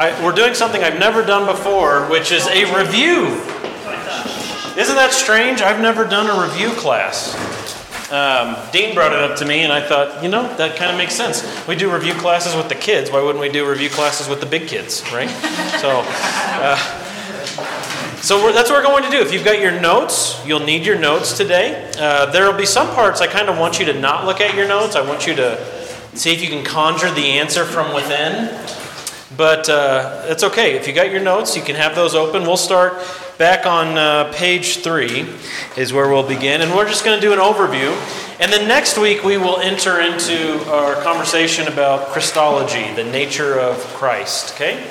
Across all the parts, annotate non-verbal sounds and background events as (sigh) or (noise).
I, we're doing something I've never done before, which is a review. Isn't that strange? I've never done a review class. Um, Dean brought it up to me, and I thought, you know, that kind of makes sense. We do review classes with the kids. Why wouldn't we do review classes with the big kids, right? So, uh, so that's what we're going to do. If you've got your notes, you'll need your notes today. Uh, there will be some parts I kind of want you to not look at your notes. I want you to see if you can conjure the answer from within. But uh, it's okay. If you got your notes, you can have those open. We'll start back on uh, page three, is where we'll begin. And we're just going to do an overview. And then next week, we will enter into our conversation about Christology, the nature of Christ. Okay?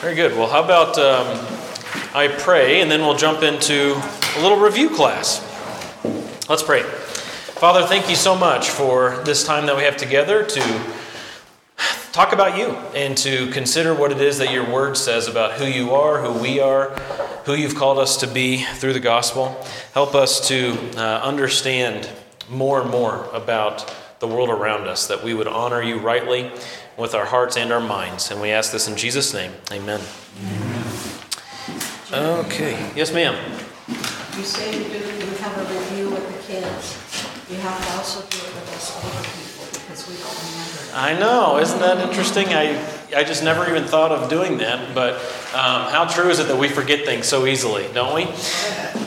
Very good. Well, how about um, I pray, and then we'll jump into a little review class. Let's pray. Father, thank you so much for this time that we have together to talk about you and to consider what it is that your word says about who you are, who we are, who you've called us to be through the gospel. Help us to uh, understand more and more about the world around us, that we would honor you rightly with our hearts and our minds. And we ask this in Jesus' name. Amen. Okay. Yes, ma'am. You say you do, you have a review with the kids. You have to also do it with us older people because we don't remember. I know, isn't that interesting? I, I just never even thought of doing that, but um, how true is it that we forget things so easily, don't we?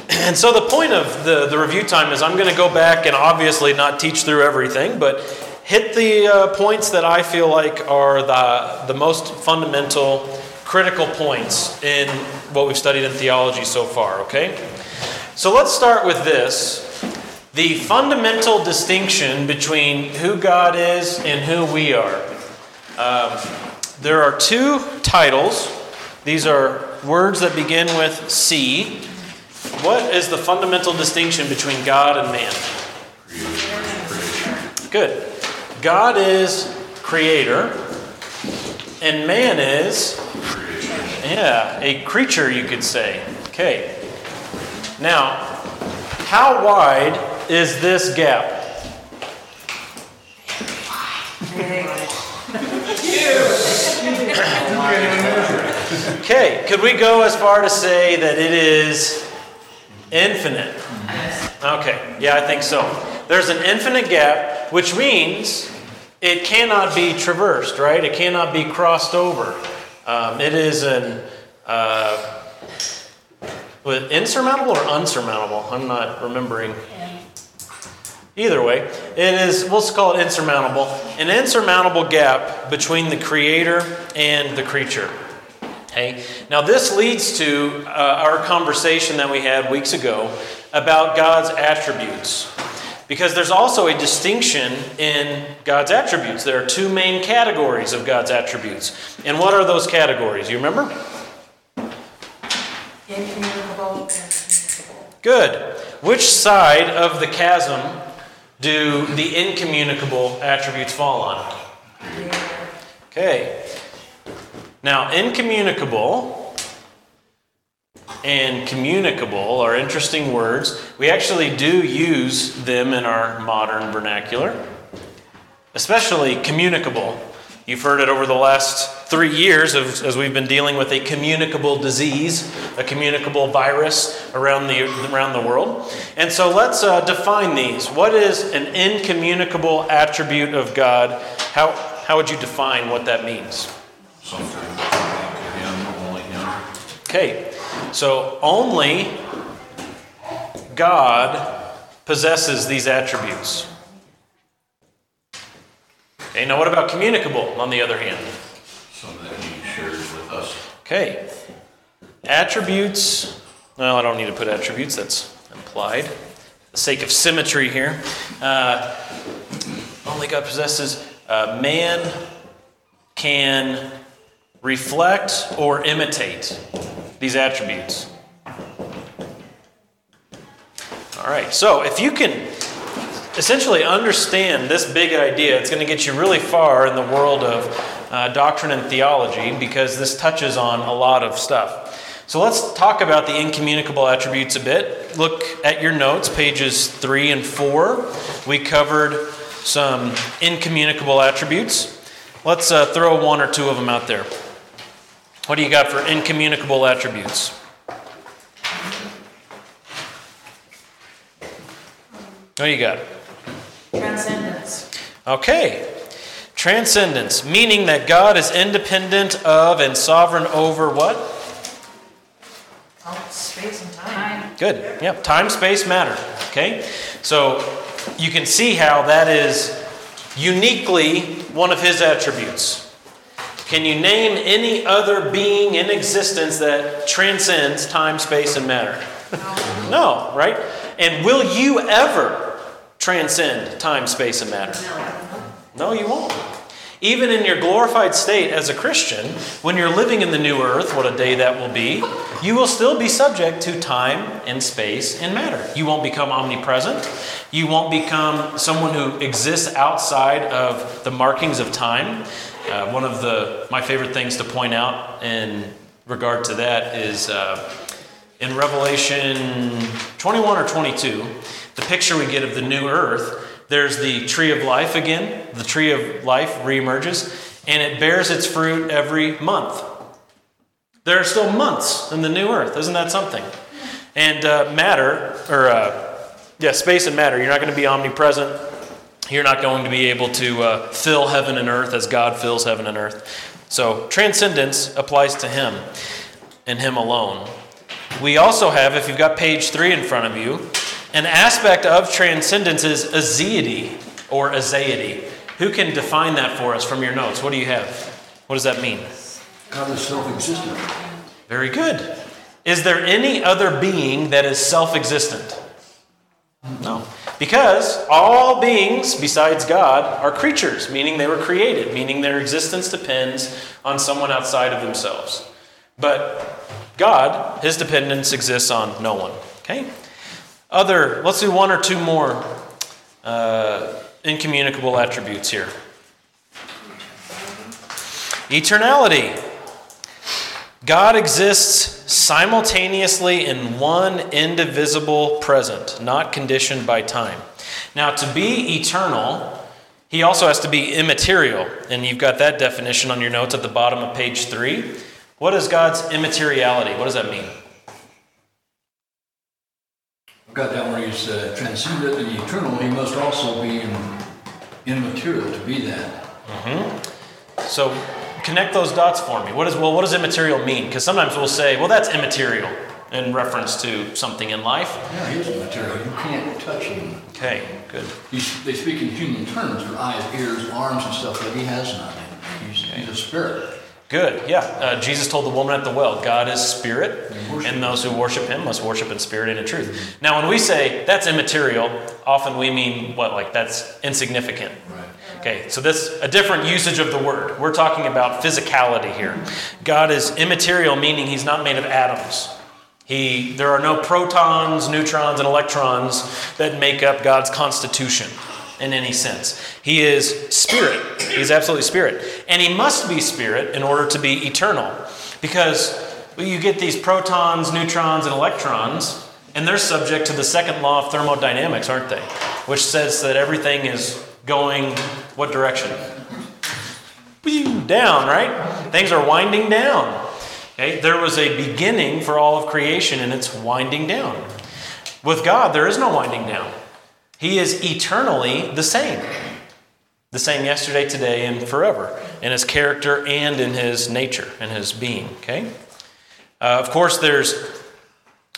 And so the point of the, the review time is I'm going to go back and obviously not teach through everything, but hit the uh, points that I feel like are the, the most fundamental, critical points in what we've studied in theology so far, okay? So let's start with this the fundamental distinction between who God is and who we are. Um, there are two titles. These are words that begin with C. What is the fundamental distinction between God and man? Good. God is creator, and man is, yeah, a creature, you could say. Okay. Now, how wide is this gap? Okay, could we go as far to say that it is infinite? Okay, yeah, I think so. There's an infinite gap, which means it cannot be traversed, right? It cannot be crossed over. Um, it is an uh, insurmountable or unsurmountable? I'm not remembering. Either way, it is, we'll call it insurmountable, an insurmountable gap between the creator and the creature. Okay? Now, this leads to uh, our conversation that we had weeks ago about God's attributes. Because there's also a distinction in God's attributes. There are two main categories of God's attributes. And what are those categories? You remember? Incommunicable. Good. Which side of the chasm do the incommunicable attributes fall on? Okay. Now, incommunicable and communicable are interesting words. We actually do use them in our modern vernacular, especially communicable. You've heard it over the last three years as, as we've been dealing with a communicable disease, a communicable virus around the, around the world. And so let's uh, define these. What is an incommunicable attribute of God? How, how would you define what that means? Something him, only him. Okay, so only God possesses these attributes. Okay, now what about communicable on the other hand? Something that he shares with us. Okay, attributes. Well, I don't need to put attributes, that's implied. For the sake of symmetry here. Uh, only God possesses. Uh, man can reflect or imitate these attributes. All right, so if you can essentially understand this big idea, it's going to get you really far in the world of uh, doctrine and theology because this touches on a lot of stuff. So let's talk about the incommunicable attributes a bit. Look at your notes, pages three and four. We covered some incommunicable attributes. Let's uh, throw one or two of them out there. What do you got for incommunicable attributes? What do you got? Transcendence. Okay. Transcendence, meaning that God is independent of and sovereign over what? All space and time. Good. Yep. Time, space, matter. Okay. So you can see how that is uniquely one of his attributes. Can you name any other being in existence that transcends time, space, and matter? no, right? And will you ever transcend time, space, and matter? No, you won't. Even in your glorified state as a Christian, when you're living in the new earth, what a day that will be, you will still be subject to time and space and matter. You won't become omnipresent. You won't become someone who exists outside of the markings of time. Uh, one of the my favorite things to point out in regard to that is uh, in Revelation 21 or 22, the picture we get of the new earth there's the tree of life again. The tree of life reemerges, and it bears its fruit every month. There are still months in the new earth. Isn't that something? And uh, matter, or uh, yeah, space and matter, you're not going to be omnipresent. You're not going to be able to uh, fill heaven and earth as God fills heaven and earth. So transcendence applies to Him and Him alone. We also have, if you've got page three in front of you, an aspect of transcendence is aseity or aseity. Who can define that for us from your notes? What do you have? What does that mean? God is self existent. Very good. Is there any other being that is self existent? No. Because all beings besides God are creatures, meaning they were created, meaning their existence depends on someone outside of themselves. But God, his dependence exists on no one. Okay? Other, let's do one or two more uh, incommunicable attributes here. Eternality. God exists simultaneously in one indivisible present, not conditioned by time. Now, to be eternal, he also has to be immaterial. And you've got that definition on your notes at the bottom of page three. What is God's immateriality? What does that mean? Got that where he's uh, transcendent and eternal. He must also be in, immaterial to be that. Mm-hmm. So connect those dots for me. What is well? What does immaterial mean? Because sometimes we'll say, well, that's immaterial in reference to something in life. Yeah, he is immaterial. You can't touch him. Okay, good. He's, they speak in human terms, their eyes, ears, arms, and stuff, but he has none. He's, he's a spirit. Good, yeah. Uh, Jesus told the woman at the well, God is spirit, and those who worship him must worship in spirit and in truth. Now, when we say that's immaterial, often we mean what? Like that's insignificant. Right. Okay, so this a different usage of the word. We're talking about physicality here. God is immaterial, meaning he's not made of atoms. He, there are no protons, neutrons, and electrons that make up God's constitution in any sense. He is spirit. He's absolutely spirit. And he must be spirit in order to be eternal. Because you get these protons, neutrons, and electrons, and they're subject to the second law of thermodynamics, aren't they? Which says that everything is going what direction? Down, right? Things are winding down. Okay? There was a beginning for all of creation, and it's winding down. With God, there is no winding down. He is eternally the same. The same yesterday, today, and forever, in his character and in his nature and his being. Okay? Uh, of course, there's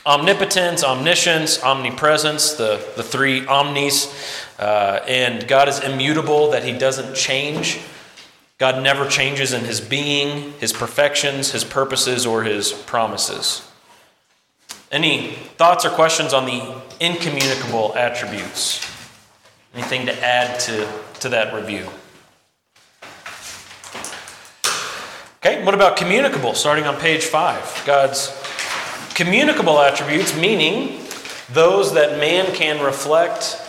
omnipotence, omniscience, omnipresence, the, the three omnis. Uh, and God is immutable, that he doesn't change. God never changes in his being, his perfections, his purposes, or his promises. Any thoughts or questions on the incommunicable attributes? Anything to add to, to that review? Okay, what about communicable? Starting on page five. God's communicable attributes, meaning those that man can reflect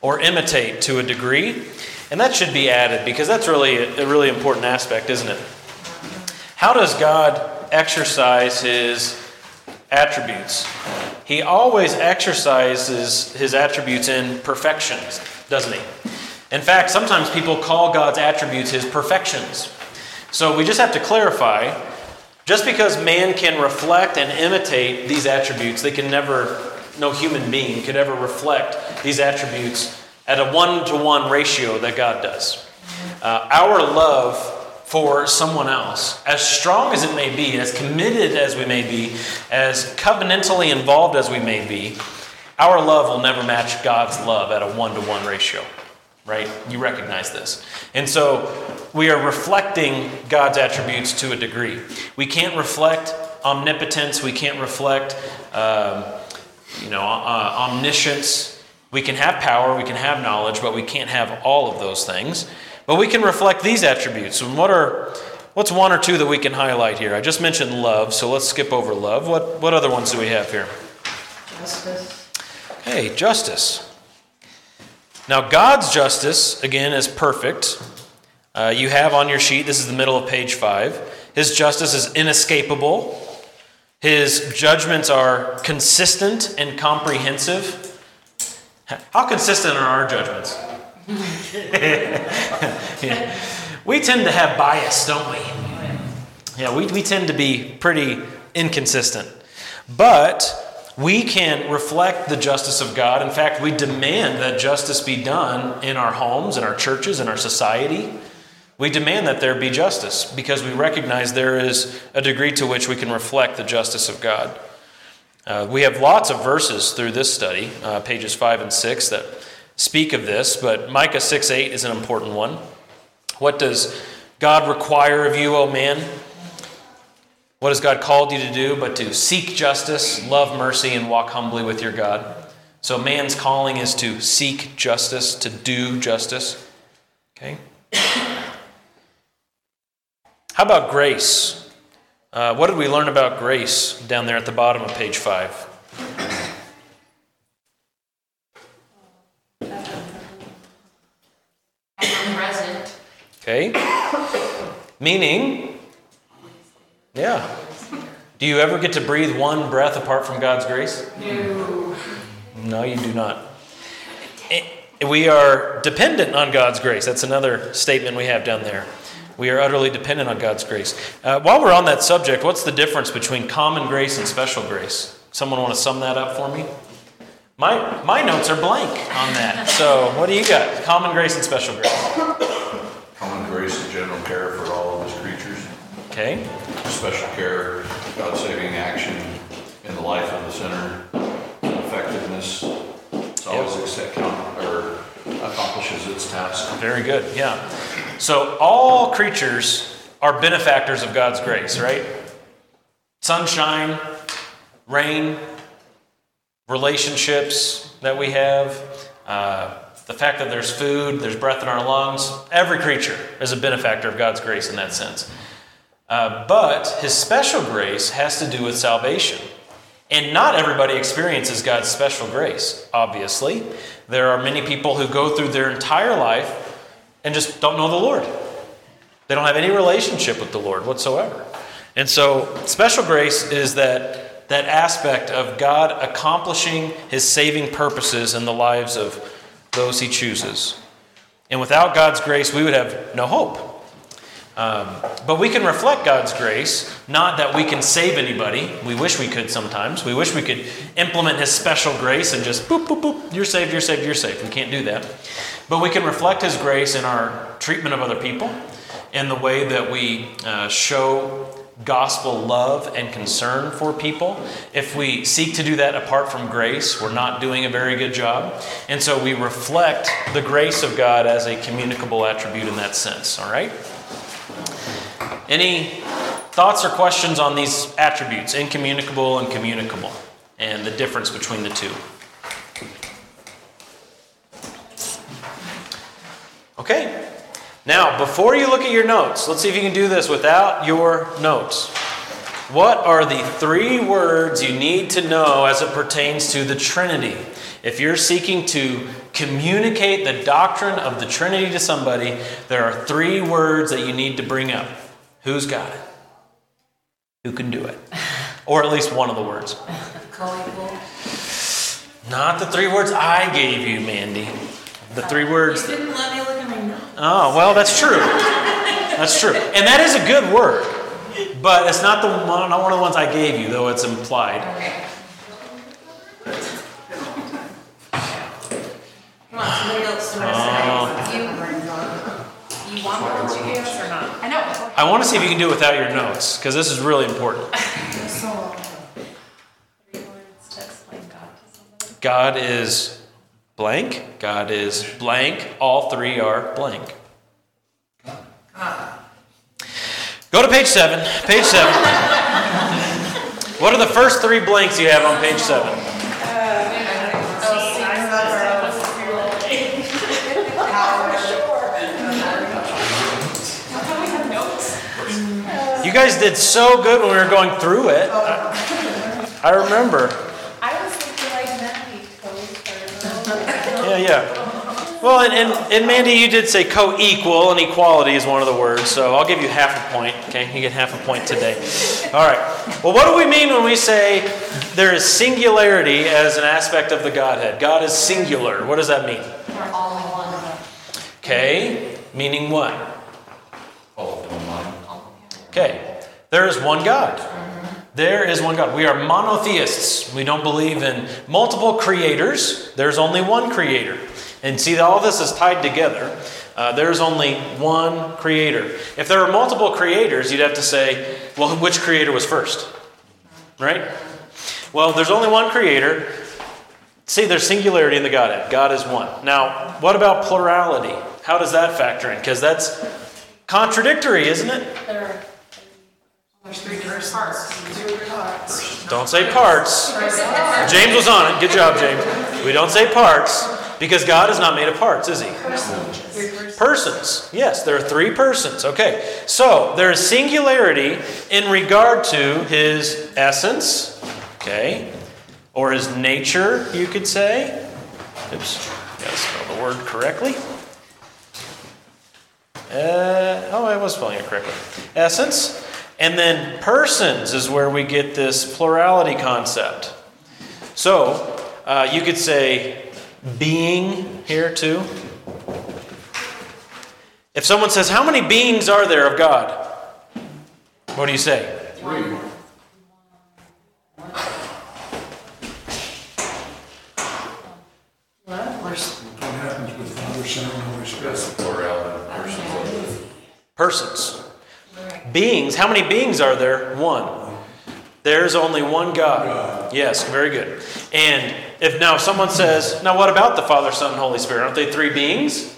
or imitate to a degree. And that should be added because that's really a, a really important aspect, isn't it? How does God exercise his attributes. He always exercises his attributes in perfections, doesn't he? In fact, sometimes people call God's attributes his perfections. So we just have to clarify just because man can reflect and imitate these attributes, they can never, no human being could ever reflect these attributes at a one to one ratio that God does. Uh, our love for someone else, as strong as it may be, as committed as we may be, as covenantally involved as we may be, our love will never match God's love at a one to one ratio, right? You recognize this. And so we are reflecting God's attributes to a degree. We can't reflect omnipotence, we can't reflect, um, you know, uh, omniscience. We can have power, we can have knowledge, but we can't have all of those things. But we can reflect these attributes. And what are what's one or two that we can highlight here? I just mentioned love, so let's skip over love. What what other ones do we have here? Justice. Hey, justice. Now, God's justice, again, is perfect. Uh, you have on your sheet, this is the middle of page five. His justice is inescapable. His judgments are consistent and comprehensive. How consistent are our judgments? Yeah. (laughs) We tend to have bias, don't we? Yeah, we, we tend to be pretty inconsistent. But we can reflect the justice of God. In fact, we demand that justice be done in our homes, in our churches, in our society. We demand that there be justice because we recognize there is a degree to which we can reflect the justice of God. Uh, we have lots of verses through this study, uh, pages 5 and 6, that speak of this, but Micah 6 8 is an important one. What does God require of you, O man? What has God called you to do but to seek justice, love mercy, and walk humbly with your God? So, man's calling is to seek justice, to do justice. Okay? How about grace? Uh, what did we learn about grace down there at the bottom of page 5? Okay? Meaning, yeah. Do you ever get to breathe one breath apart from God's grace? No. No, you do not. We are dependent on God's grace. That's another statement we have down there. We are utterly dependent on God's grace. Uh, while we're on that subject, what's the difference between common grace and special grace? Someone want to sum that up for me? My, my notes are blank on that. So, what do you got? Common grace and special grace. Common grace and general care for all of his creatures. Okay. Special care, God-saving action in the life of the sinner, effectiveness. It's always accept, or accomplishes its task. Very good, yeah. So all creatures are benefactors of God's grace, right? Sunshine, rain, relationships that we have, uh, the fact that there's food, there's breath in our lungs. Every creature is a benefactor of God's grace in that sense. Uh, but his special grace has to do with salvation. And not everybody experiences God's special grace, obviously. There are many people who go through their entire life and just don't know the Lord. They don't have any relationship with the Lord whatsoever. And so, special grace is that, that aspect of God accomplishing his saving purposes in the lives of those he chooses. And without God's grace, we would have no hope. Um, but we can reflect God's grace, not that we can save anybody. We wish we could sometimes. We wish we could implement His special grace and just boop, boop, boop, you're saved, you're saved, you're saved. We can't do that. But we can reflect His grace in our treatment of other people, in the way that we uh, show gospel love and concern for people. If we seek to do that apart from grace, we're not doing a very good job. And so we reflect the grace of God as a communicable attribute in that sense, all right? Any thoughts or questions on these attributes, incommunicable and communicable, and the difference between the two? Okay. Now, before you look at your notes, let's see if you can do this without your notes. What are the three words you need to know as it pertains to the Trinity? If you're seeking to communicate the doctrine of the Trinity to somebody, there are three words that you need to bring up. Who's got it? Who can do it? Or at least one of the words. Not the three words I gave you, Mandy. The three words. You didn't let me look at my notes. Oh, well, that's true. That's true. And that is a good word. But it's not the one, not one of the ones I gave you, though it's implied. Come on, somebody else oh. it. You, you want the ones you gave us or not? I know. I want to see if you can do it without your notes, because this is really important. (laughs) So, Three words to explain God to somebody. God is blank. God is blank. All three are blank. Go to page seven. Page seven. (laughs) what are the first three blanks you have on page seven? Uh, You guys did so good when we were going through it. I, I remember. I was thinking like Matthew code Yeah, yeah. Well, and, and, and Mandy, you did say co-equal, and equality is one of the words, so I'll give you half a point. Okay, you get half a point today. All right. Well, what do we mean when we say there is singularity as an aspect of the Godhead? God is singular. What does that mean? We're all in one. Okay, meaning what? All of them, mine. Okay, there is one God. There is one God. We are monotheists. We don't believe in multiple creators. There's only one creator. And see, all this is tied together. Uh, there's only one creator. If there were multiple creators, you'd have to say, well, which creator was first? Right? Well, there's only one creator. See, there's singularity in the Godhead. God is one. Now, what about plurality? How does that factor in? Because that's contradictory, isn't it? There Don't say parts. James was on it. Good job, James. We don't say parts because God is not made of parts, is he? Persons. Yes, there are three persons. Okay. So there is singularity in regard to his essence, okay, or his nature, you could say. Oops. Gotta spell the word correctly. Uh, oh, I was spelling it correctly. Essence. And then persons is where we get this plurality concept. So uh, you could say being here too. If someone says, How many beings are there of God? What do you say? Three. What happens with Father, Son, and Holy Spirit? That's the plurality of persons. Beings. How many beings are there? One. There's only one God. Yes, very good. And if now someone says, now what about the Father, Son, and Holy Spirit? Aren't they three beings?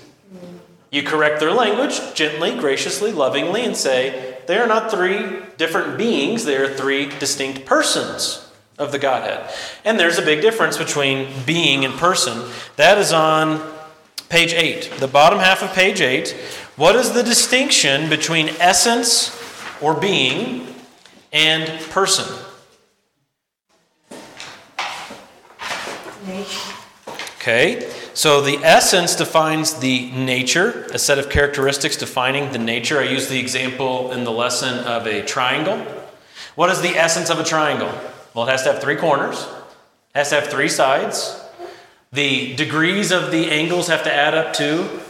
You correct their language gently, graciously, lovingly, and say, they are not three different beings, they are three distinct persons of the Godhead. And there's a big difference between being and person. That is on page 8, the bottom half of page 8. What is the distinction between essence or being and person? Okay, so the essence defines the nature, a set of characteristics defining the nature. I used the example in the lesson of a triangle. What is the essence of a triangle? Well, it has to have three corners, has to have three sides. The degrees of the angles have to add up to.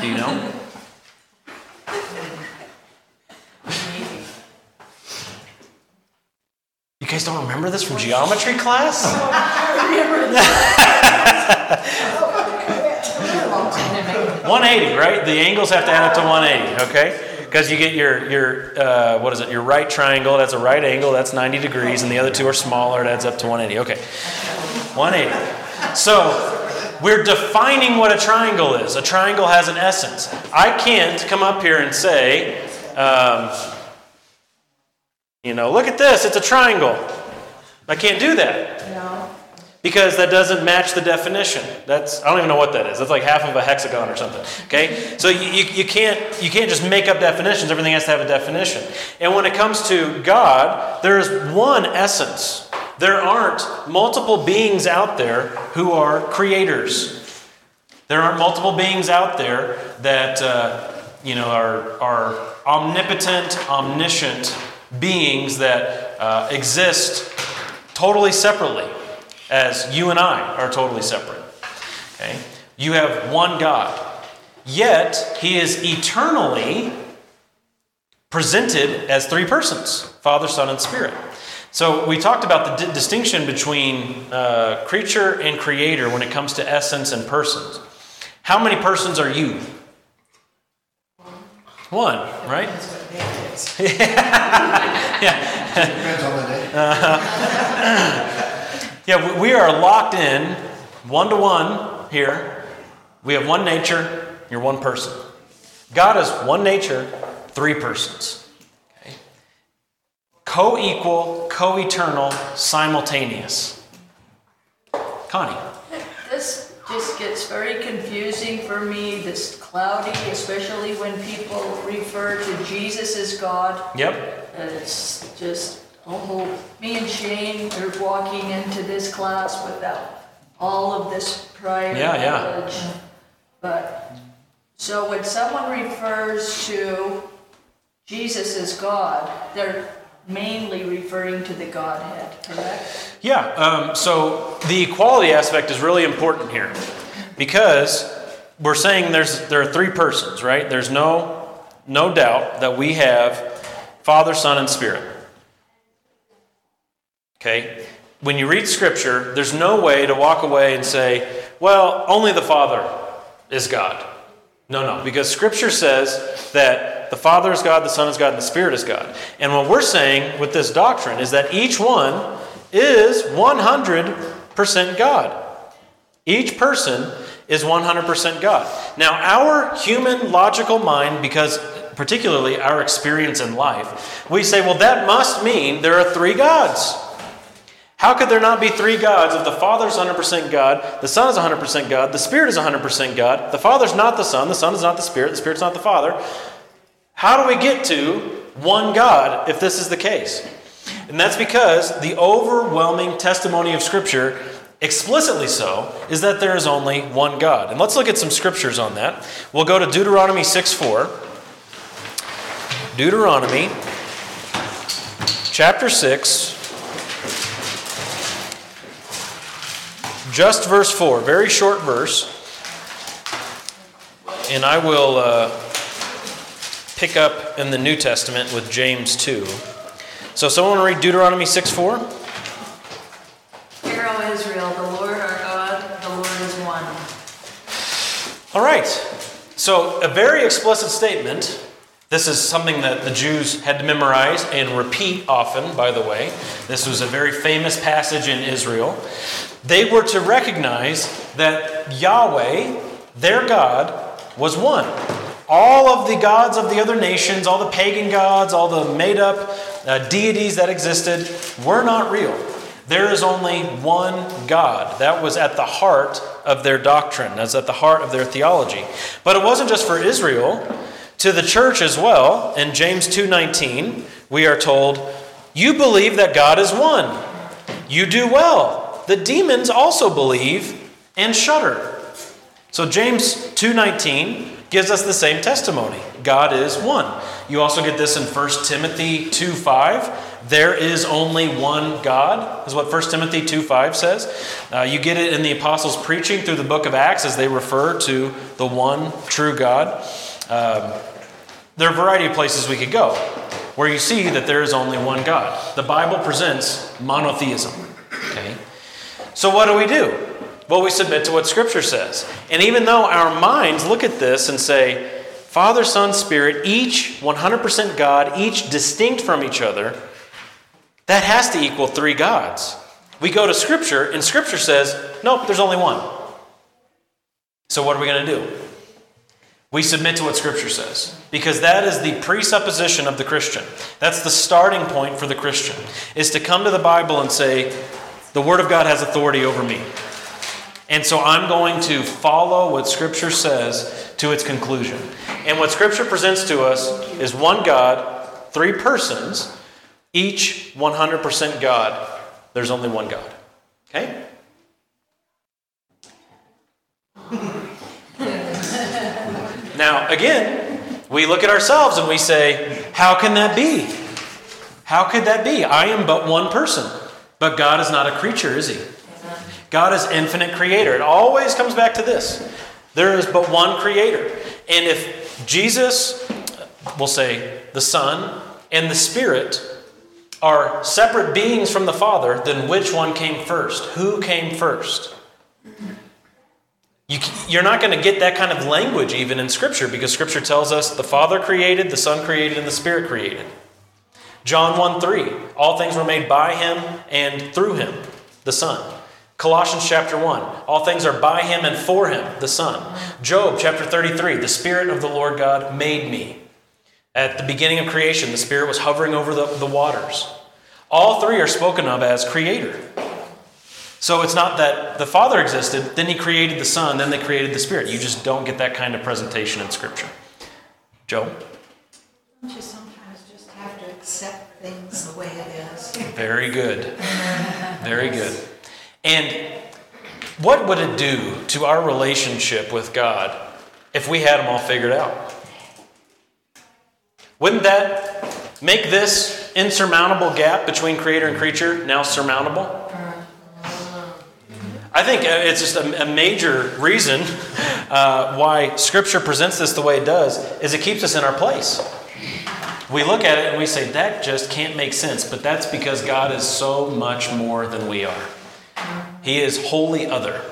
Do you know? Guys don't remember this from geometry class? (laughs) 180, right? The angles have to add up to 180, okay? Because you get your your uh, what is it? Your right triangle. That's a right angle. That's 90 degrees, and the other two are smaller. It adds up to 180. Okay, 180. So we're defining what a triangle is. A triangle has an essence. I can't come up here and say, um, you know, look at this. It's a triangle. I can't do that No, because that doesn't match the definition. That's I don't even know what that is. That's like half of a hexagon or something. Okay, so you, you, you can't you can't just make up definitions. Everything has to have a definition. And when it comes to God, there is one essence. There aren't multiple beings out there who are creators. There aren't multiple beings out there that uh, you know are are omnipotent, omniscient beings that uh, exist totally separately as you and I are totally separate. Okay? You have one God. yet he is eternally presented as three persons Father, Son, and Spirit. So we talked about the di- distinction between uh, creature and creator when it comes to essence and persons. How many persons are you? One, right? (laughs) Depends on the day. Uh-huh. Yeah, we- we are locked in one to one here. We have one nature, you're one person. God is one nature, three persons. Okay? Co equal, co eternal, simultaneous. Connie. This just gets very confusing for me, this cloudy, especially when people refer to Jesus as God. Yep. It's just, oh, me and Shane are walking into this class without all of this prior Yeah, yeah. But, so when someone refers to Jesus as God, they're mainly referring to the Godhead, correct? Yeah, um, so the equality aspect is really important here because we're saying there's there are three persons, right? There's no no doubt that we have Father, Son, and Spirit. Okay? When you read scripture, there's no way to walk away and say, well, only the Father is God. No, no, because scripture says that the Father is God, the Son is God, and the Spirit is God. And what we're saying with this doctrine is that each one is 100% God. Each person is 100% God. Now, our human logical mind, because particularly our experience in life, we say, well, that must mean there are three gods. How could there not be three gods if the Father is 100% God, the Son is 100% God, the Spirit is 100% God, the Father's not the Son, the Son is not the Spirit, the Spirit's not the Father? How do we get to one God if this is the case? And that's because the overwhelming testimony of Scripture, explicitly so, is that there is only one God. And let's look at some scriptures on that. We'll go to Deuteronomy 6 4. Deuteronomy chapter 6. Just verse 4, very short verse. And I will uh, pick up in the New Testament with James 2. So, someone read Deuteronomy 6 4? Hear, O Israel, the Lord our God, the Lord is one. All right. So, a very explicit statement. This is something that the Jews had to memorize and repeat often, by the way. This was a very famous passage in Israel. They were to recognize that Yahweh, their God, was one. All of the gods of the other nations, all the pagan gods, all the made up uh, deities that existed, were not real. There is only one God. That was at the heart of their doctrine, as at the heart of their theology. But it wasn't just for Israel, to the church as well. In James 2:19, we are told, "You believe that God is one. You do well. The demons also believe and shudder." So James 2:19 gives us the same testimony. God is one. You also get this in 1 Timothy 2:5. There is only one God, is what 1 Timothy 2:5 says. Uh, you get it in the apostles' preaching through the book of Acts as they refer to the one true God. Um, there are a variety of places we could go where you see that there is only one God. The Bible presents monotheism. Okay? So what do we do? Well, we submit to what Scripture says. And even though our minds look at this and say, Father, Son, Spirit, each 100% God, each distinct from each other, that has to equal three gods. We go to Scripture, and Scripture says, nope, there's only one. So what are we going to do? We submit to what Scripture says because that is the presupposition of the Christian. That's the starting point for the Christian, is to come to the Bible and say, the Word of God has authority over me. And so I'm going to follow what Scripture says to its conclusion. And what Scripture presents to us is one God, three persons, each 100% God. There's only one God. Okay? Now, again, we look at ourselves and we say, How can that be? How could that be? I am but one person. But God is not a creature, is He? God is infinite creator. It always comes back to this. There is but one creator. And if Jesus, we'll say the Son, and the Spirit are separate beings from the Father, then which one came first? Who came first? You, you're not going to get that kind of language even in Scripture because Scripture tells us the Father created, the Son created, and the Spirit created. John 1 3, all things were made by him and through him, the Son. Colossians chapter 1, all things are by him and for him, the Son. Job chapter 33, the Spirit of the Lord God made me. At the beginning of creation, the Spirit was hovering over the, the waters. All three are spoken of as creator. So it's not that the Father existed, then He created the Son, then they created the Spirit. You just don't get that kind of presentation in Scripture. Joe? Don't you sometimes just have to accept things the way it is? Very good. Very good. And what would it do to our relationship with God if we had them all figured out? Wouldn't that make this insurmountable gap between creator and creature now surmountable? I think uh, it's just a, major reason (laughs) uh, why Scripture presents this the way it does is it keeps us in our place. We look at it and we say, that just can't make sense, but that's because God is so much more than we are. He is wholly other.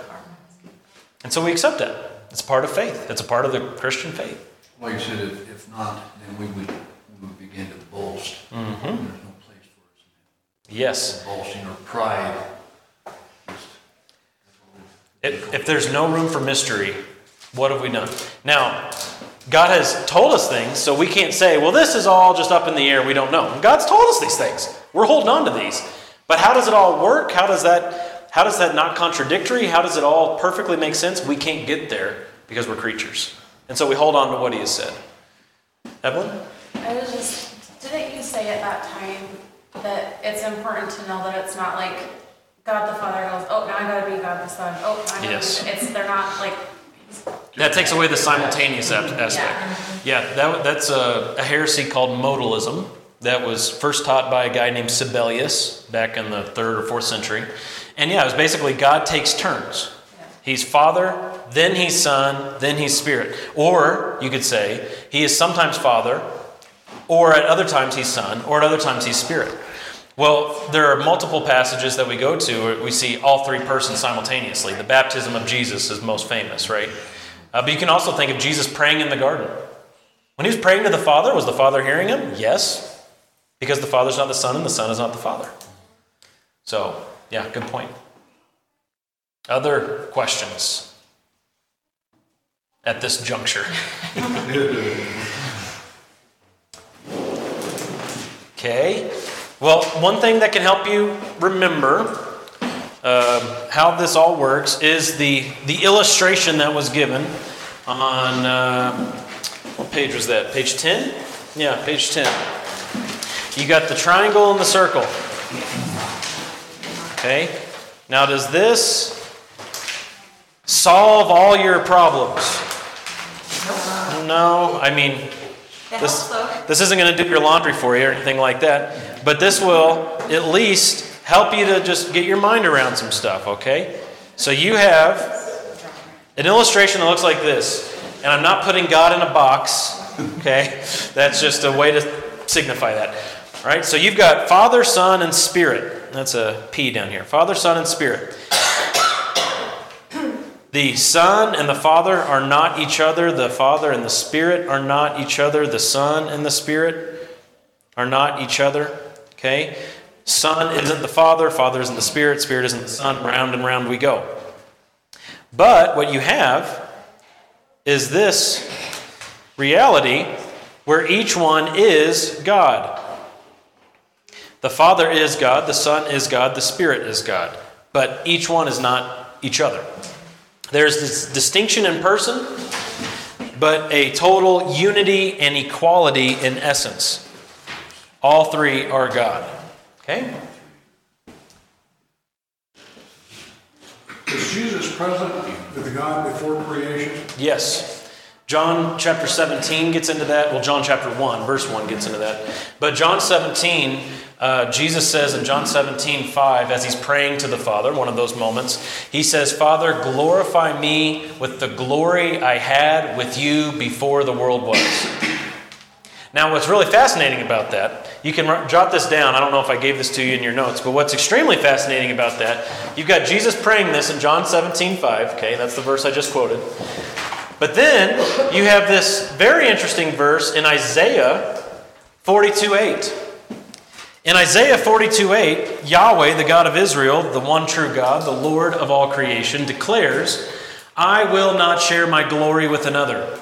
And so we accept it. It's part of faith, it's a part of the Christian faith. Like you said, if, if not, then we would, we would begin to boast. Mm-hmm. There's no place for us Yes. boasting or pride. Just- If, if there's no room for mystery, what have we done? Now, God has told us things, so we can't say, well, this is all just up in the air, we don't know. God's told us these things. We're holding on to these. But how does it all work? How does that how does that not contradictory? How does it all perfectly make sense? We can't get there because we're creatures. And so we hold on to what he has said. Evelyn? I was just, didn't you say at that time that it's important to know that it's not like God the Father goes, oh, now I gotta be God the Son. Oh, I gotta Yes. be, it's, they're not like, That takes away the simultaneous aspect. Yeah, that, that's a, a heresy called modalism that was first taught by a guy named Sabellius back in the third or fourth century. And yeah, it was basically God takes turns. He's Father, then He's Son, then He's Spirit. Or you could say, He is sometimes Father, or at other times He's Son, or at other times He's Spirit. Well, there are multiple passages that we go to where we see all three persons simultaneously. The baptism of Jesus is most famous, right? Uh, but you can also think of Jesus praying in the garden. When he was praying to the Father, was the Father hearing him? Yes, because the Father's not the Son and the Son is not the Father. So, yeah, good point. Other questions at this juncture? Okay. Well, one thing that can help you remember um, how this all works is the, the illustration that was given on, uh, what page was that? Page 10? Yeah, page 10. You got the triangle and the circle. Okay. Now, does this solve all your problems? No. I mean, this, this isn't going to do your laundry for you or anything like that, but this will at least help you to just get your mind around some stuff, okay? So you have an illustration that looks like this, and I'm not putting God in a box, okay? (laughs) That's just a way to signify that. All right, so you've got Father, Son, and Spirit. That's a P down here. Father, Son, and Spirit. The Son and the Father are not each other. The Father and the Spirit are not each other. The Son and the Spirit are not each other. Okay? Son isn't the Father, Father isn't the Spirit, Spirit isn't the Son. Round and round we go. But what you have is this reality where each one is God. The Father is God, the Son is God, the Spirit is God. But each one is not each other. There's this distinction in person, but a total unity and equality in essence. All three are God. Okay? Is Jesus present with the God before creation? Yes. John chapter 17 gets into that. Well, John chapter 1, verse 1 gets into that. But John 17, uh, Jesus says in John 17, 5, as he's praying to the Father, one of those moments, he says, Father, glorify me with the glory I had with you before the world was. Now, what's really fascinating about that, you can jot this down. I don't know if I gave this to you in your notes, but what's extremely fascinating about that, you've got Jesus praying this in John 17, 5. Okay, that's the verse I just quoted. But then you have this very interesting verse in Isaiah 42, 8. In Isaiah 42, 8, Yahweh, the God of Israel, the one true God, the Lord of all creation, declares, I will not share my glory with another.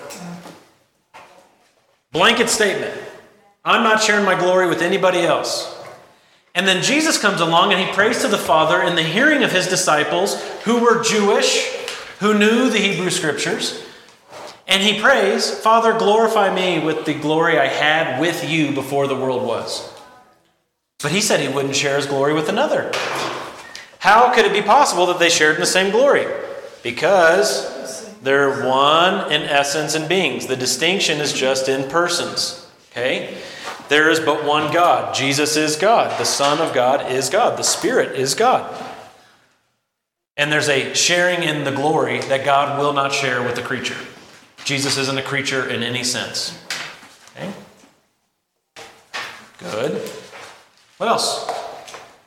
Blanket statement. I'm not sharing my glory with anybody else. And then Jesus comes along and he prays to the Father in the hearing of his disciples who were Jewish, who knew the Hebrew scriptures. And he prays, Father, glorify me with the glory I had with you before the world was. But he said he wouldn't share his glory with another. How could it be possible that they shared in the same glory? Because they're one in essence and beings. The distinction is just in persons. Okay? There is but one God. Jesus is God. The Son of God is God. The Spirit is God. And there's a sharing in the glory that God will not share with the creature. Jesus isn't a creature in any sense. Okay? Good. What else?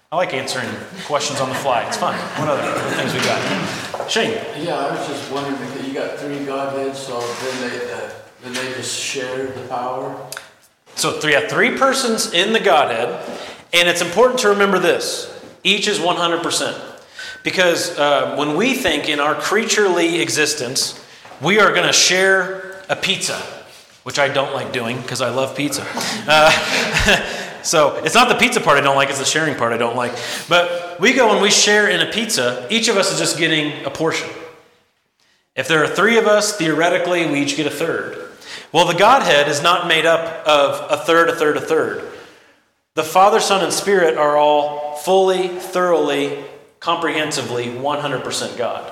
I like answering questions on the fly. It's fun. What other, other things we got? Shane. Yeah, I was just wondering, because you got three Godheads, so then they, uh, then they just share the power? So three, three persons in the Godhead, and it's important to remember this: each is one hundred percent, because uh, when we think in our creaturely existence, we are going to share a pizza, which I don't like doing because I love pizza. Uh, (laughs) so it's not the pizza part I don't like; it's the sharing part I don't like. But we go and we share in a pizza. Each of us is just getting a portion. If there are three of us, theoretically, we each get a third. Well, the Godhead is not made up of a third, a third, a third. The Father, Son, and Spirit are all fully, thoroughly, comprehensively 100% God.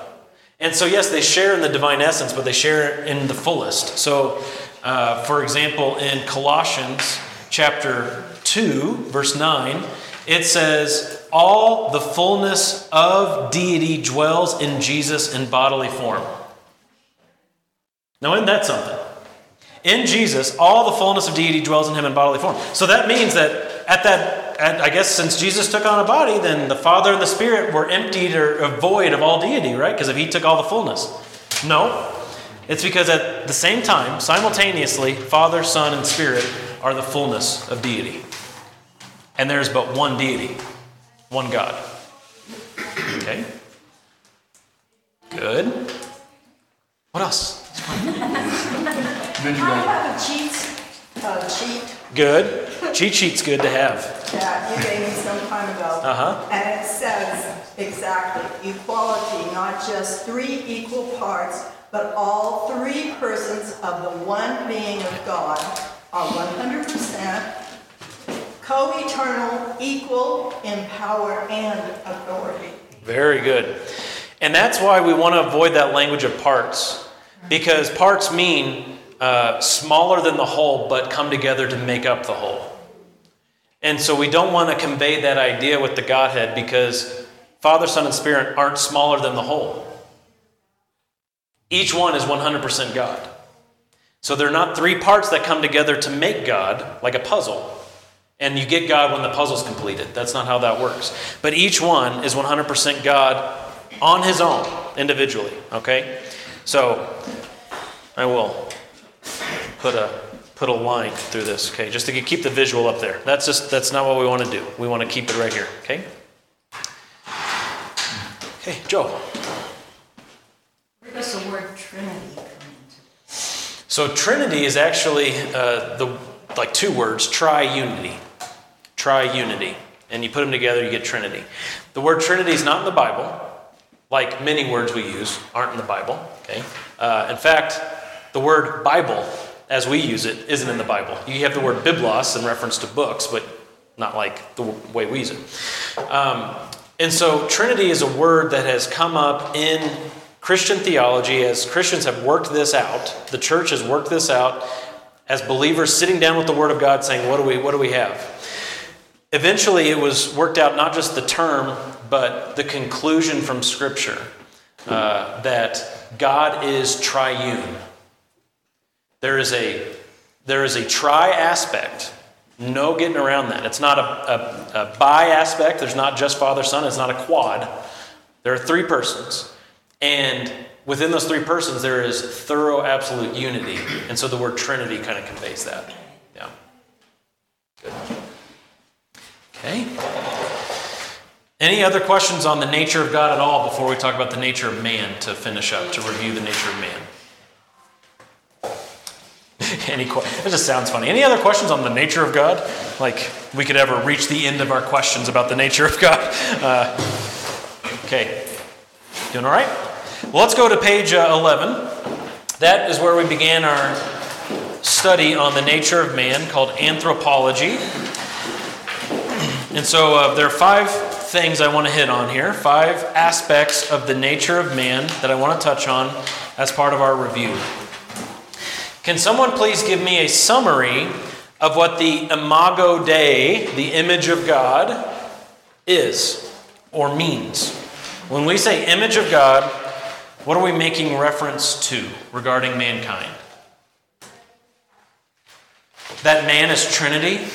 And so, yes, they share in the divine essence, but they share in the fullest. So, uh, for example, in Colossians chapter 2, verse 9, it says, All the fullness of deity dwells in Jesus in bodily form. Now, isn't that something? In Jesus, all the fullness of deity dwells in him in bodily form. So that means that at that, at, I guess since Jesus took on a body, then the Father and the Spirit were emptied or, or void of all deity, right? Because if he took all the fullness. No. It's because at the same time, simultaneously, Father, Son, and Spirit are the fullness of deity. And there's but one deity, one God. Okay? Good. What else? (laughs) Then you I got, have a cheat, uh, cheat Good. Cheat sheet's good to have. that you gave me some time ago. Uh-huh. And it says exactly, equality, not just three equal parts, but all three persons of the one being of God are 100% co-eternal, equal in power and authority. Very good. And that's why we want to avoid that language of parts, because parts mean uh, smaller than the whole, but come together to make up the whole. And so we don't want to convey that idea with the Godhead because Father, Son, and Spirit aren't smaller than the whole. Each one is 100% God. So they're not three parts that come together to make God, like a puzzle. And you get God when the puzzle's completed. That's not how that works. But each one is 100% God on his own, individually. Okay? So I will put a put a line through this, okay? Just to keep the visual up there. That's just that's not what we want to do. We want to keep it right here, okay? Okay, Joe. Where does the word Trinity come into? So Trinity is actually uh, the like two words, triunity. Triunity. And you put them together, you get Trinity. The word Trinity is not in the Bible, like many words we use aren't in the Bible. Okay. Uh, in fact, the word Bible, as we use it, isn't in the Bible. You have the word biblos in reference to books, but not like the way we use it. Um, and so Trinity is a word that has come up in Christian theology, as Christians have worked this out, the church has worked this out as believers sitting down with the Word of God saying, What do we, what do we have? Eventually, it was worked out not just the term, but the conclusion from Scripture uh, that God is triune. There is a, there is a tri aspect. No getting around that. It's not a, a, a bi aspect. There's not just Father, Son. It's not a quad. There are three persons. And within those three persons, there is thorough absolute unity. And so the word Trinity kind of conveys that. Yeah. Good. Okay. Any other questions on the nature of God at all before we talk about the nature of man to finish up, to review the nature of man? (laughs) Any que- that just sounds funny. Any other questions on the nature of God? Like we could ever reach the end of our questions about the nature of God? (laughs) Uh, okay, doing all right? Well, let's go to page uh, 11. That is where we began our study on the nature of man called anthropology. And so uh, there are five things I want to hit on here, five aspects of the nature of man that I want to touch on as part of our review. Can someone please give me a summary of what the imago Dei, the image of God, is or means? When we say image of God, what are we making reference to regarding mankind? That man is Trinity?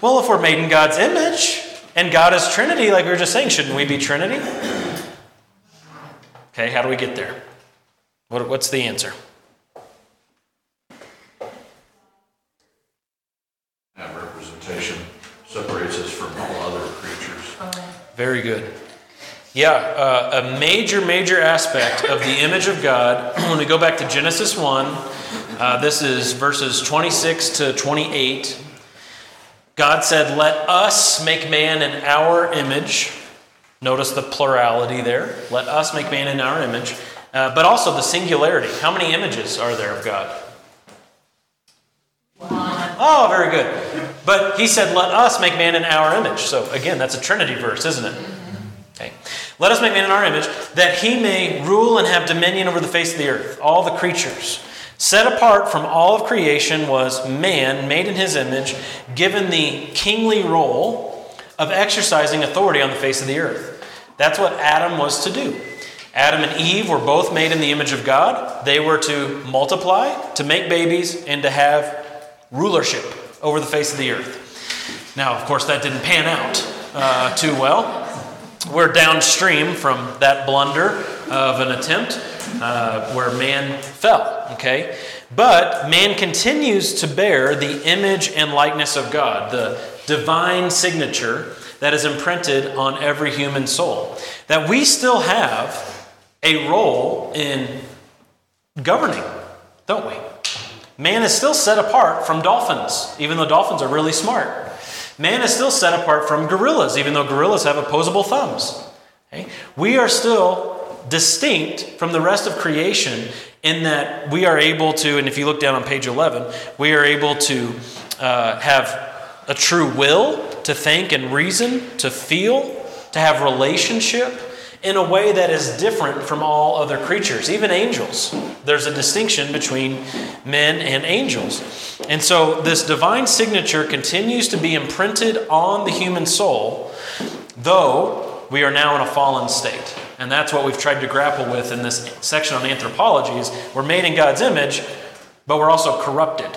Well, if we're made in God's image and God is Trinity, like we were just saying, shouldn't we be Trinity? Okay, how do we get there? What, what's the answer? That representation separates us from all other creatures. Very good. Yeah, uh, a major, major aspect of the image of God, (clears throat) when we go back to Genesis 1, uh, this is verses 26 to 28. God said, Let us make man in our image. Notice the plurality there. Let us make man in our image. Uh, but also the singularity. How many images are there of God? Oh, very good. But he said, Let us make man in our image. So again, that's a Trinity verse, isn't it? Okay. Let us make man in our image, that he may rule and have dominion over the face of the earth, all the creatures. Set apart from all of creation was man, made in his image, given the kingly role of exercising authority on the face of the earth. That's what Adam was to do. Adam and Eve were both made in the image of God. They were to multiply, to make babies, and to have rulership over the face of the earth. Now, of course, that didn't pan out uh, too well. We're downstream from that blunder of an attempt uh, where man fell, okay? But man continues to bear the image and likeness of God, the divine signature that is imprinted on every human soul. That we still have a role in governing, don't we? Man is still set apart from dolphins, even though dolphins are really smart. Man is still set apart from gorillas, even though gorillas have opposable thumbs. Okay? We are still distinct from the rest of creation in that we are able to, and if you look down on page 11, we are able to uh, have a true will, to think and reason, to feel, to have relationship in a way that is different from all other creatures, even angels. There's a distinction between men and angels. And so this divine signature continues to be imprinted on the human soul, though we are now in a fallen state. And that's what we've tried to grapple with in this section on anthropology is we're made in God's image, but we're also corrupted.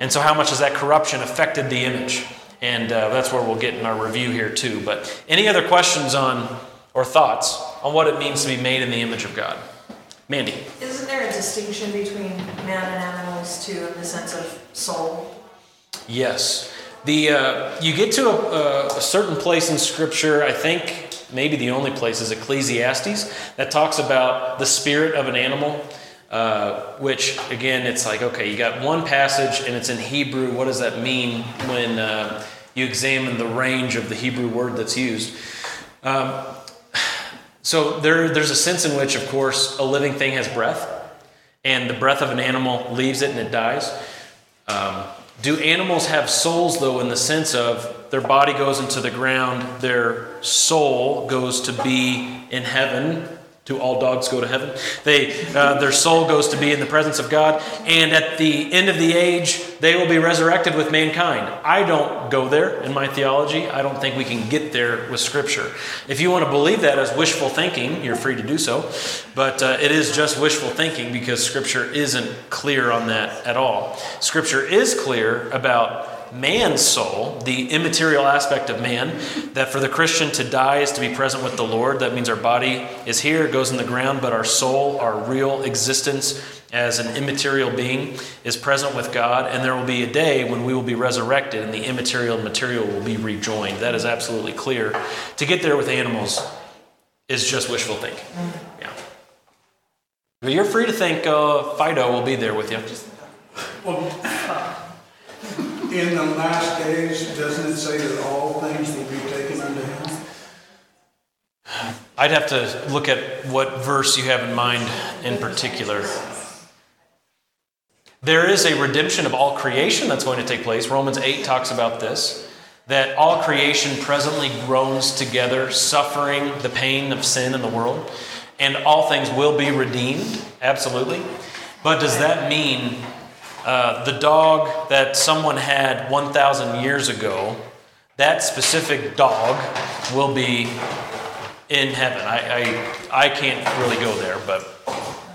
And so how much has that corruption affected the image? And uh, that's where we'll get in our review here too. But any other questions on or thoughts on what it means to be made in the image of God? Mandy. Isn't there a distinction between man and animals too, in the sense of soul? Yes. The, uh, you get to a, a certain place in Scripture, I think maybe the only place is Ecclesiastes, that talks about the spirit of an animal. Uh, which again, it's like okay, you got one passage and it's in Hebrew. What does that mean when uh, you examine the range of the Hebrew word that's used? Um, so there, there's a sense in which, of course, a living thing has breath, and the breath of an animal leaves it and it dies. Um, Do animals have souls, though, in the sense of their body goes into the ground, their soul goes to be in heaven? Do all dogs go to heaven? They, uh, their soul goes to be in the presence of God, and at the end of the age, they will be resurrected with mankind. I don't go there in my theology. I don't think we can get there with Scripture. If you want to believe that as wishful thinking, you're free to do so, but uh, it is just wishful thinking because Scripture isn't clear on that at all. Scripture is clear about man's soul, the immaterial aspect of man, that for the Christian to die is to be present with the Lord. That means our body is here, goes in the ground, but our soul, our real existence as an immaterial being, is present with God. And there will be a day when we will be resurrected and the immaterial and material will be rejoined. That is absolutely clear. To get there with animals is just wishful thinking. Yeah. But you're free to think uh, Fido will be there with you. In the last days, doesn't it say that all things will be taken unto him? I'd have to look at what verse you have in mind in particular. There is a redemption of all creation that's going to take place. Romans 8 talks about this that all creation presently groans together, suffering the pain of sin in the world, and all things will be redeemed, absolutely. But does that mean uh, the dog that someone had 1,000 years ago, that specific dog will be in heaven? I, I, I can't really go there, but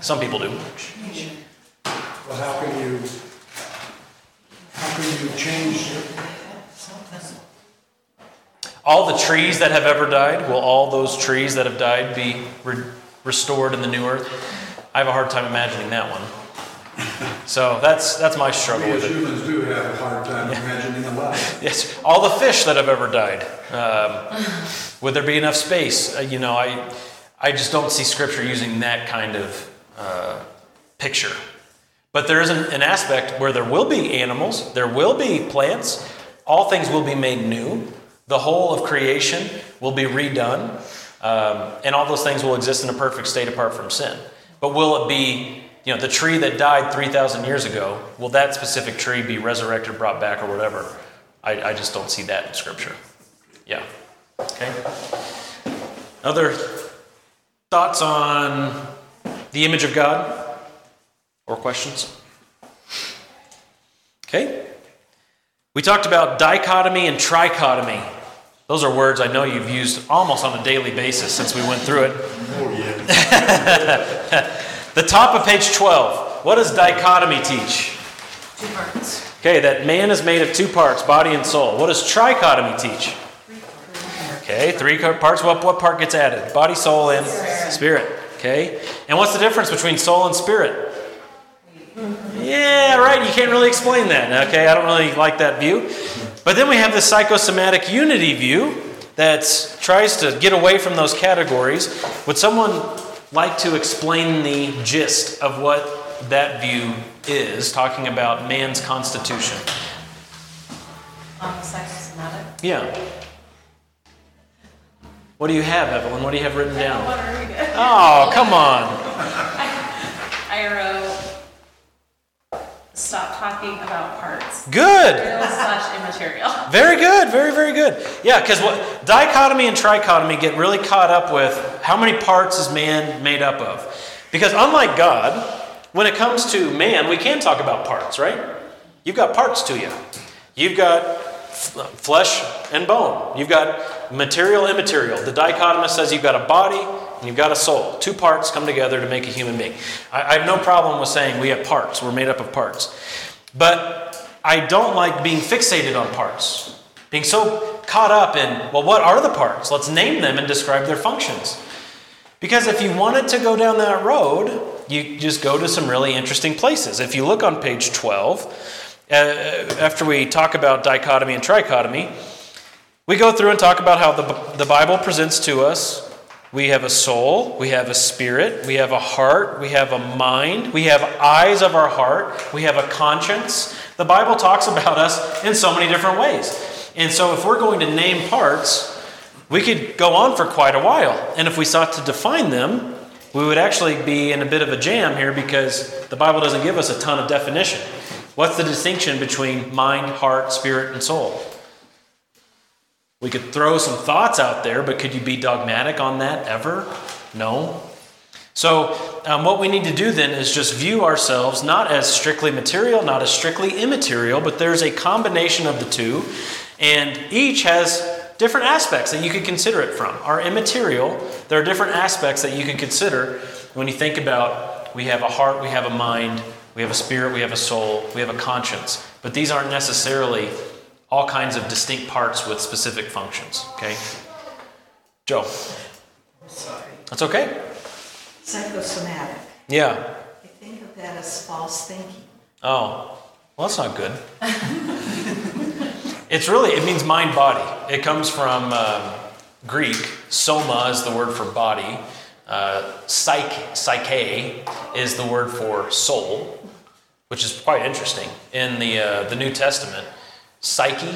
some people do. Well, how can you, how can you change All the trees that have ever died, will all those trees that have died be re- restored in the new earth? I have a hard time imagining that one. So that's that's my struggle We with as it. humans do have a hard time imagining a life. (laughs) Yes, all the fish that have ever died. Um, would there be enough space? Uh, you know, I I just don't see Scripture using that kind of uh, picture. But there is an, an aspect where there will be animals, there will be plants, all things will be made new. The whole of creation will be redone, um, and all those things will exist in a perfect state apart from sin. But will it be, you know, the tree that died 3,000 years ago, will that specific tree be resurrected, brought back, or whatever? I, I just don't see that in Scripture. Yeah. Okay. Other thoughts on the image of God? Or questions? Okay. We talked about dichotomy and trichotomy. Those are words I know you've used almost on a daily basis since we went through it. Oh, (laughs) the top of page 12. What does dichotomy teach? Two parts. Okay, that man is made of two parts, body and soul. What does trichotomy teach? Okay, three parts. What, what part gets added? Body, soul, and spirit. Okay, and what's the difference between soul and spirit? Yeah, right. You can't really explain that. Okay, I don't really like that view. But then we have the psychosomatic unity view that tries to get away from those categories. Would someone like to explain the gist of what that view is, talking about man's constitution? Yeah. What do you have, Evelyn? What do you have written I down? want to read it. Oh, come on. (laughs) I wrote, stop talking about parts. Good. Real slash immaterial. (laughs) Very good, very, very good. Yeah, because what dichotomy and trichotomy get really caught up with how many parts is man made up of? Because unlike God, when it comes to man, we can talk about parts, right? You've got parts to you. You've got uh, flesh and bone. You've got material, immaterial. The dichotomist says you've got a body and you've got a soul. Two parts come together to make a human being. I, I have no problem with saying we have parts. We're made up of parts. But I don't like being fixated on parts. Being so caught up in, well, what are the parts? Let's name them and describe their functions. Because if you wanted to go down that road, you just go to some really interesting places. If you look on page 12, uh, after we talk about dichotomy and trichotomy, we go through and talk about how the, the Bible presents to us we have a soul, we have a spirit, we have a heart, we have a mind, we have eyes of our heart, we have a conscience. The Bible talks about us in so many different ways. And so, if we're going to name parts, we could go on for quite a while. And if we sought to define them, we would actually be in a bit of a jam here because the Bible doesn't give us a ton of definition. What's the distinction between mind, heart, spirit, and soul? We could throw some thoughts out there, but could you be dogmatic on that ever? No. So, um, what we need to do then is just view ourselves not as strictly material, not as strictly immaterial, but there's a combination of the two, and each has different aspects that you could consider it from. Our immaterial, there are different aspects that you can consider when you think about we have a heart, we have a mind, we have a spirit, we have a soul, we have a conscience. But these aren't necessarily all kinds of distinct parts with specific functions. Okay? Joe. Sorry. That's okay? Psychosomatic. Yeah. I think of that as false thinking. Oh, well, that's not good. it's really, it means mind body. It comes from um, Greek. Soma is the word for body. Uh, psyche, psyche is the word for soul, which is quite interesting. In the, uh, the New Testament, psyche,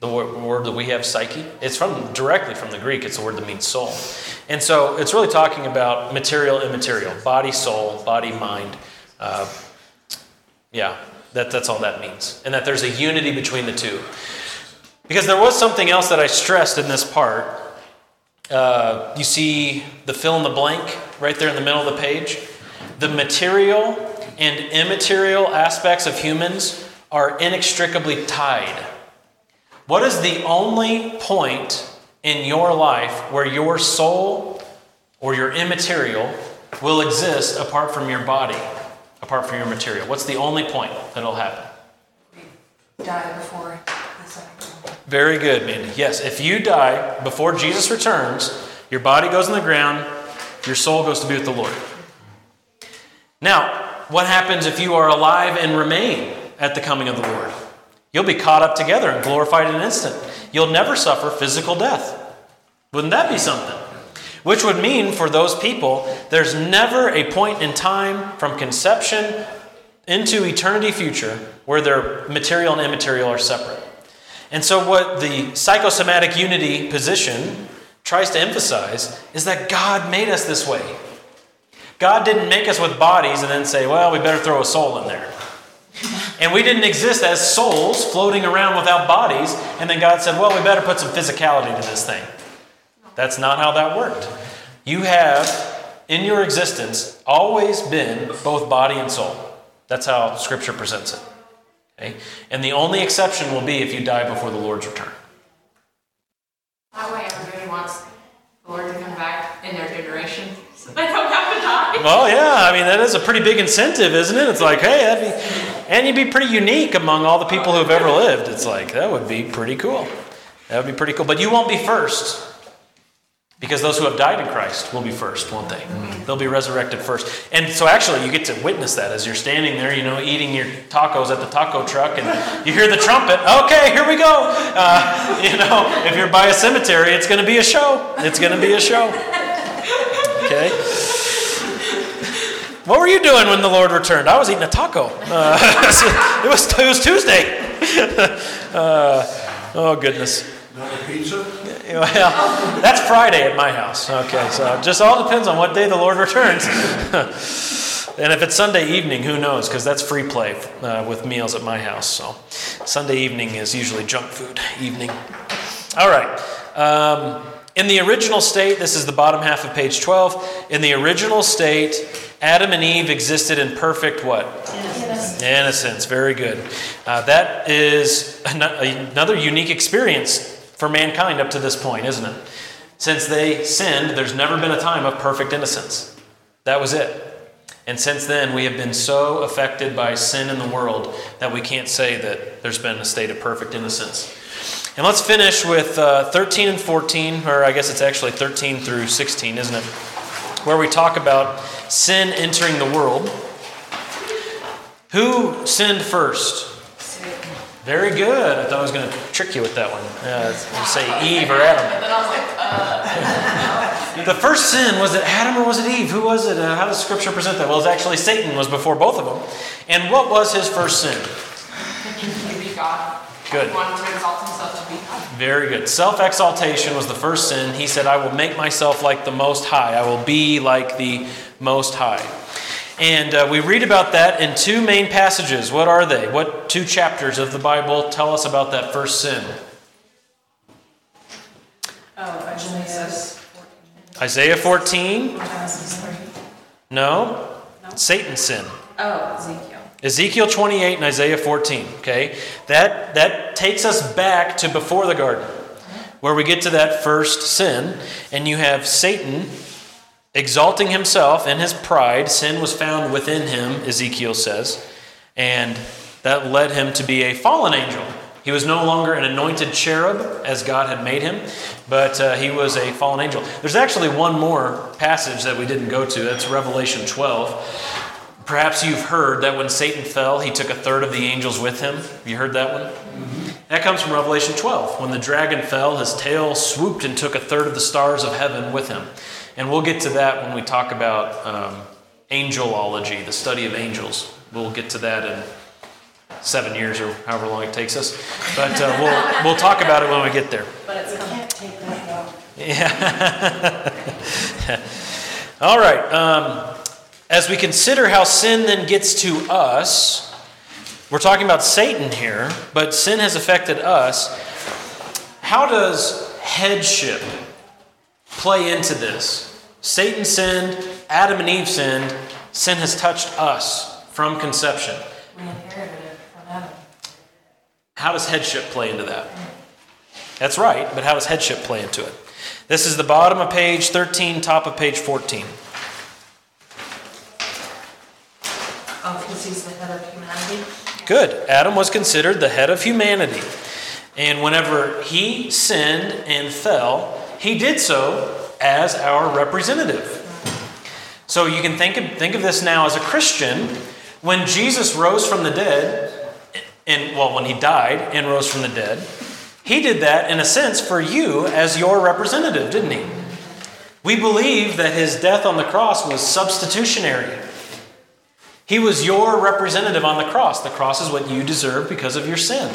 the word, that we have, psyche, it's from directly from the Greek. It's the word that means soul. And so it's really talking about material, immaterial, body, soul, body, mind. Uh, yeah, that, that's all that means. And that there's a unity between the two. Because there was something else that I stressed in this part. Uh, you see the fill in the blank right there in the middle of the page? The material and immaterial aspects of humans are inextricably tied. What is the only point in your life where your soul or your immaterial will exist apart from your body, apart from your material? What's the only point that'll happen? Die before the second. Very good, Mandy. Yes, if you die before Jesus returns, your body goes in the ground, your soul goes to be with the Lord. Now, what happens if you are alive and remain at the coming of the Lord? You'll be caught up together and glorified in an instant. You'll never suffer physical death. Wouldn't that be something? Which would mean for those people, there's never a point in time from conception into eternity future where their material and immaterial are separate. And so, what the psychosomatic unity position tries to emphasize is that God made us this way. God didn't make us with bodies and then say, well, we better throw a soul in there. And we didn't exist as souls floating around without bodies, and then God said, well, we better put some physicality to this thing. That's not how that worked. You have, in your existence, always been both body and soul. That's how Scripture presents it. Okay? And the only exception will be if you die before the Lord's return. That way everybody wants the Lord to come back in their generation. So they don't have to die. Well, yeah, I mean, that is a pretty big incentive, isn't it? It's like, hey, that'd be, and you'd be pretty unique among all the people who've ever lived. It's like, that would be pretty cool. That would be pretty cool. But you won't be first. Because those who have died in Christ will be first, won't they? They'll be resurrected first. And so actually, you get to witness that as you're standing there, you know, eating your tacos at the taco truck, and you hear the trumpet. Okay, here we go. Uh, (laughs) you know, if you're by a cemetery, it's going to be a show. It's going to be a show. Okay. What were you doing when the Lord returned? I was eating a taco. Uh, (laughs) it was it was Tuesday. (laughs) Uh, oh goodness. Not a pizza? (laughs) Well, that's Friday at my house. Okay, so it just all depends on what day the Lord returns. and if it's Sunday evening, who knows? Because that's free play uh, with meals at my house. So Sunday evening is usually junk food evening. All right. Um, in the original state, this is the bottom half of page 12. In the original state, Adam and Eve existed in perfect what? Innocence. Innocence. Very good. Uh, that is an- another unique experience for mankind up to this point, isn't it? Since they sinned, there's never been a time of perfect innocence. That was it. And since then, we have been so affected by sin in the world that we can't say that there's been a state of perfect innocence. And let's finish with uh, 13 and 14, or I guess it's actually 13 through 16, isn't it? Where we talk about sin entering the world. Who sinned first? Very good. I thought I was going to trick you with that one. Uh, say Eve or Adam. And then I was like, uh, The first sin was it Adam or was it Eve? Who was it? Uh, how does Scripture present that? Well, it's actually Satan was before both of them. And what was his first sin? to be God. Good. Very good. Self exaltation was the first sin. He said, I will make myself like the Most High. I will be like the Most High. And uh, we read about that in two main passages. What are they? What two chapters of the Bible tell us about that first sin? Oh, Isaiah. 14. Isaiah 14? Genesis three. No. Satan's sin. Oh, Ezekiel. Ezekiel 28 and Isaiah 14. Okay, that that takes us back to before the garden, where we get to that first sin, and you have Satan exalting himself in his pride. Sin was found within him, Ezekiel says, and that led him to be a fallen angel. He was no longer an anointed cherub as God had made him, but uh, he was a fallen angel. There's actually one more passage that we didn't go to. That's Revelation 12. Perhaps you've heard that when Satan fell, he took a third of the angels with him. Have you heard that one? That comes from Revelation 12. When the dragon fell, his tail swooped and took a third of the stars of heaven with him. And we'll get to that when we talk about um, angelology, the study of angels. We'll get to that in seven years or however long it takes us. But uh, we'll, we'll talk about it when we get there. But it's coming. Can't take that out. (laughs) Yeah. (laughs) All right. Um, as we consider how sin then gets to us, we're talking about Satan here, but sin has affected us. How does headship play into this? Satan sinned, Adam and Eve sinned, sin has touched us from conception. We inherited it from. How does headship play into that? That's right, but how does headship play into it? This is the bottom of page 13, top of page 14. Oh, because he's the head of humanity? Good. Adam was considered the head of humanity. And whenever he sinned and fell, he did so as our representative. So you can think of, think of this now as a Christian. When Jesus rose from the dead, and well, when he died and rose from the dead, he did that in a sense for you as your representative, didn't he? We believe that his death on the cross was substitutionary. He was your representative on the cross. The cross is what you deserve because of your sin.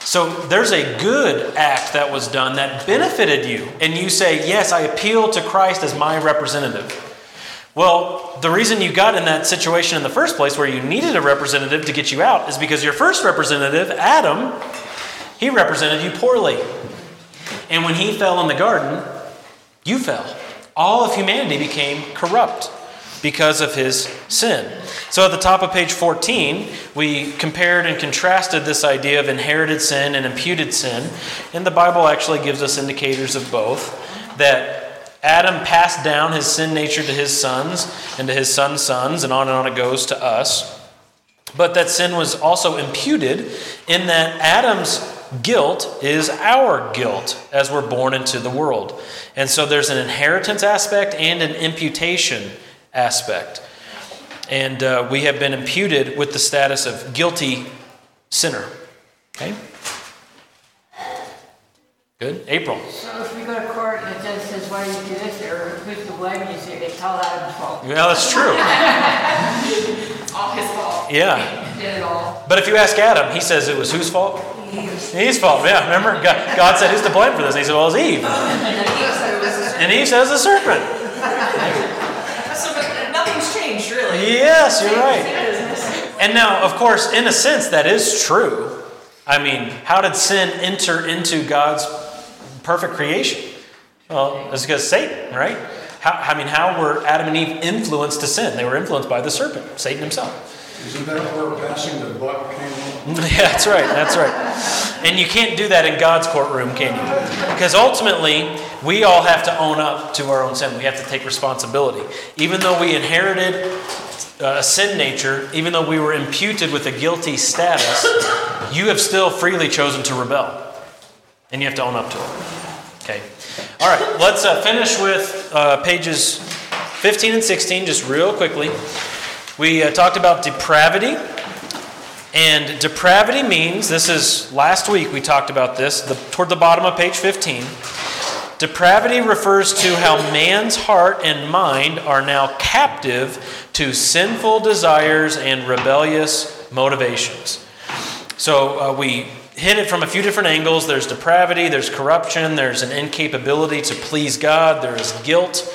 So there's a good act that was done that benefited you, and you say, Yes, I appeal to Christ as my representative. Well, the reason you got in that situation in the first place where you needed a representative to get you out is because your first representative, Adam, he represented you poorly. And when he fell in the garden, you fell. All of humanity became corrupt because of his sin. So at the top of page 14, we compared and contrasted this idea of inherited sin and imputed sin. And the Bible actually gives us indicators of both that Adam passed down his sin nature to his sons and to his sons' sons, and on and on it goes to us. But that sin was also imputed in that Adam's guilt is our guilt as we're born into the world. And so there's an inheritance aspect and an imputation aspect. And uh, we have been imputed with the status of guilty sinner. Okay? Good. April. So if we go to court and the judge says, why did you do this, or who's to blame, you say, it's all Adam's fault. Well, that's true. (laughs) All his fault. Yeah. He did it all. But if you ask Adam, he says it was whose fault? Eve's. Eve's fault. Yeah, remember? God, God said, Who's to blame for this? And he said, Well, it's Eve. (laughs) And Eve said it was his. And Eve says, The serpent. (laughs) (laughs) Nothing's changed, really. Yes, you're right. And now, of course, in a sense, that is true. I mean, how did sin enter into God's perfect creation? Well, it's because Satan, right? How, I mean, how were Adam and Eve influenced to sin? They were influenced by the serpent, Satan himself. Isn't that where passing the buck came in? (laughs) Yeah, that's right. That's right. And you can't do that in God's courtroom, can you? Because ultimately, we all have to own up to our own sin. We have to take responsibility. Even though we inherited uh, a sin nature, even though we were imputed with a guilty status, you have still freely chosen to rebel. And you have to own up to it. Okay. All right. Let's uh, finish with uh, pages 15 and 16 just real quickly. We uh, talked about depravity. And depravity means, this is last week we talked about this, the, toward the bottom of page 15. Depravity refers to how man's heart and mind are now captive to sinful desires and rebellious motivations. So uh, we hit it from a few different angles. There's depravity, there's corruption, there's an incapability to please God, there is guilt.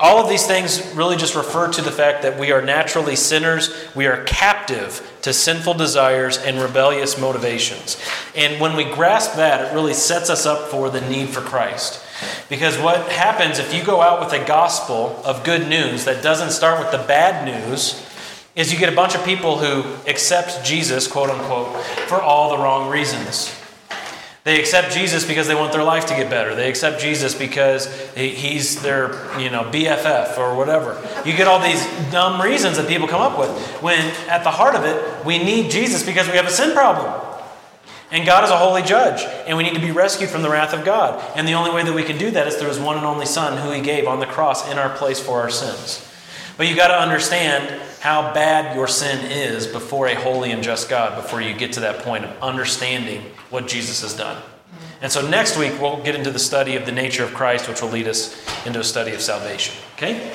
All of these things really just refer to the fact that we are naturally sinners. We are captive to sinful desires and rebellious motivations. And when we grasp that, it really sets us up for the need for Christ. Because what happens if you go out with a gospel of good news that doesn't start with the bad news is you get a bunch of people who accept Jesus, quote unquote, for all the wrong reasons. They accept Jesus because they want their life to get better. They accept Jesus because he's their, you know, BFF or whatever. You get all these dumb reasons that people come up with when at the heart of it, we need Jesus because we have a sin problem. And God is a holy judge, and we need to be rescued from the wrath of God. And the only way that we can do that is through his one and only Son, who he gave on the cross in our place for our sins. But you got to understand how bad your sin is before a holy and just God before you get to that point of understanding what Jesus has done. And so next week we'll get into the study of the nature of Christ, which will lead us into a study of salvation. Okay?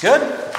Good?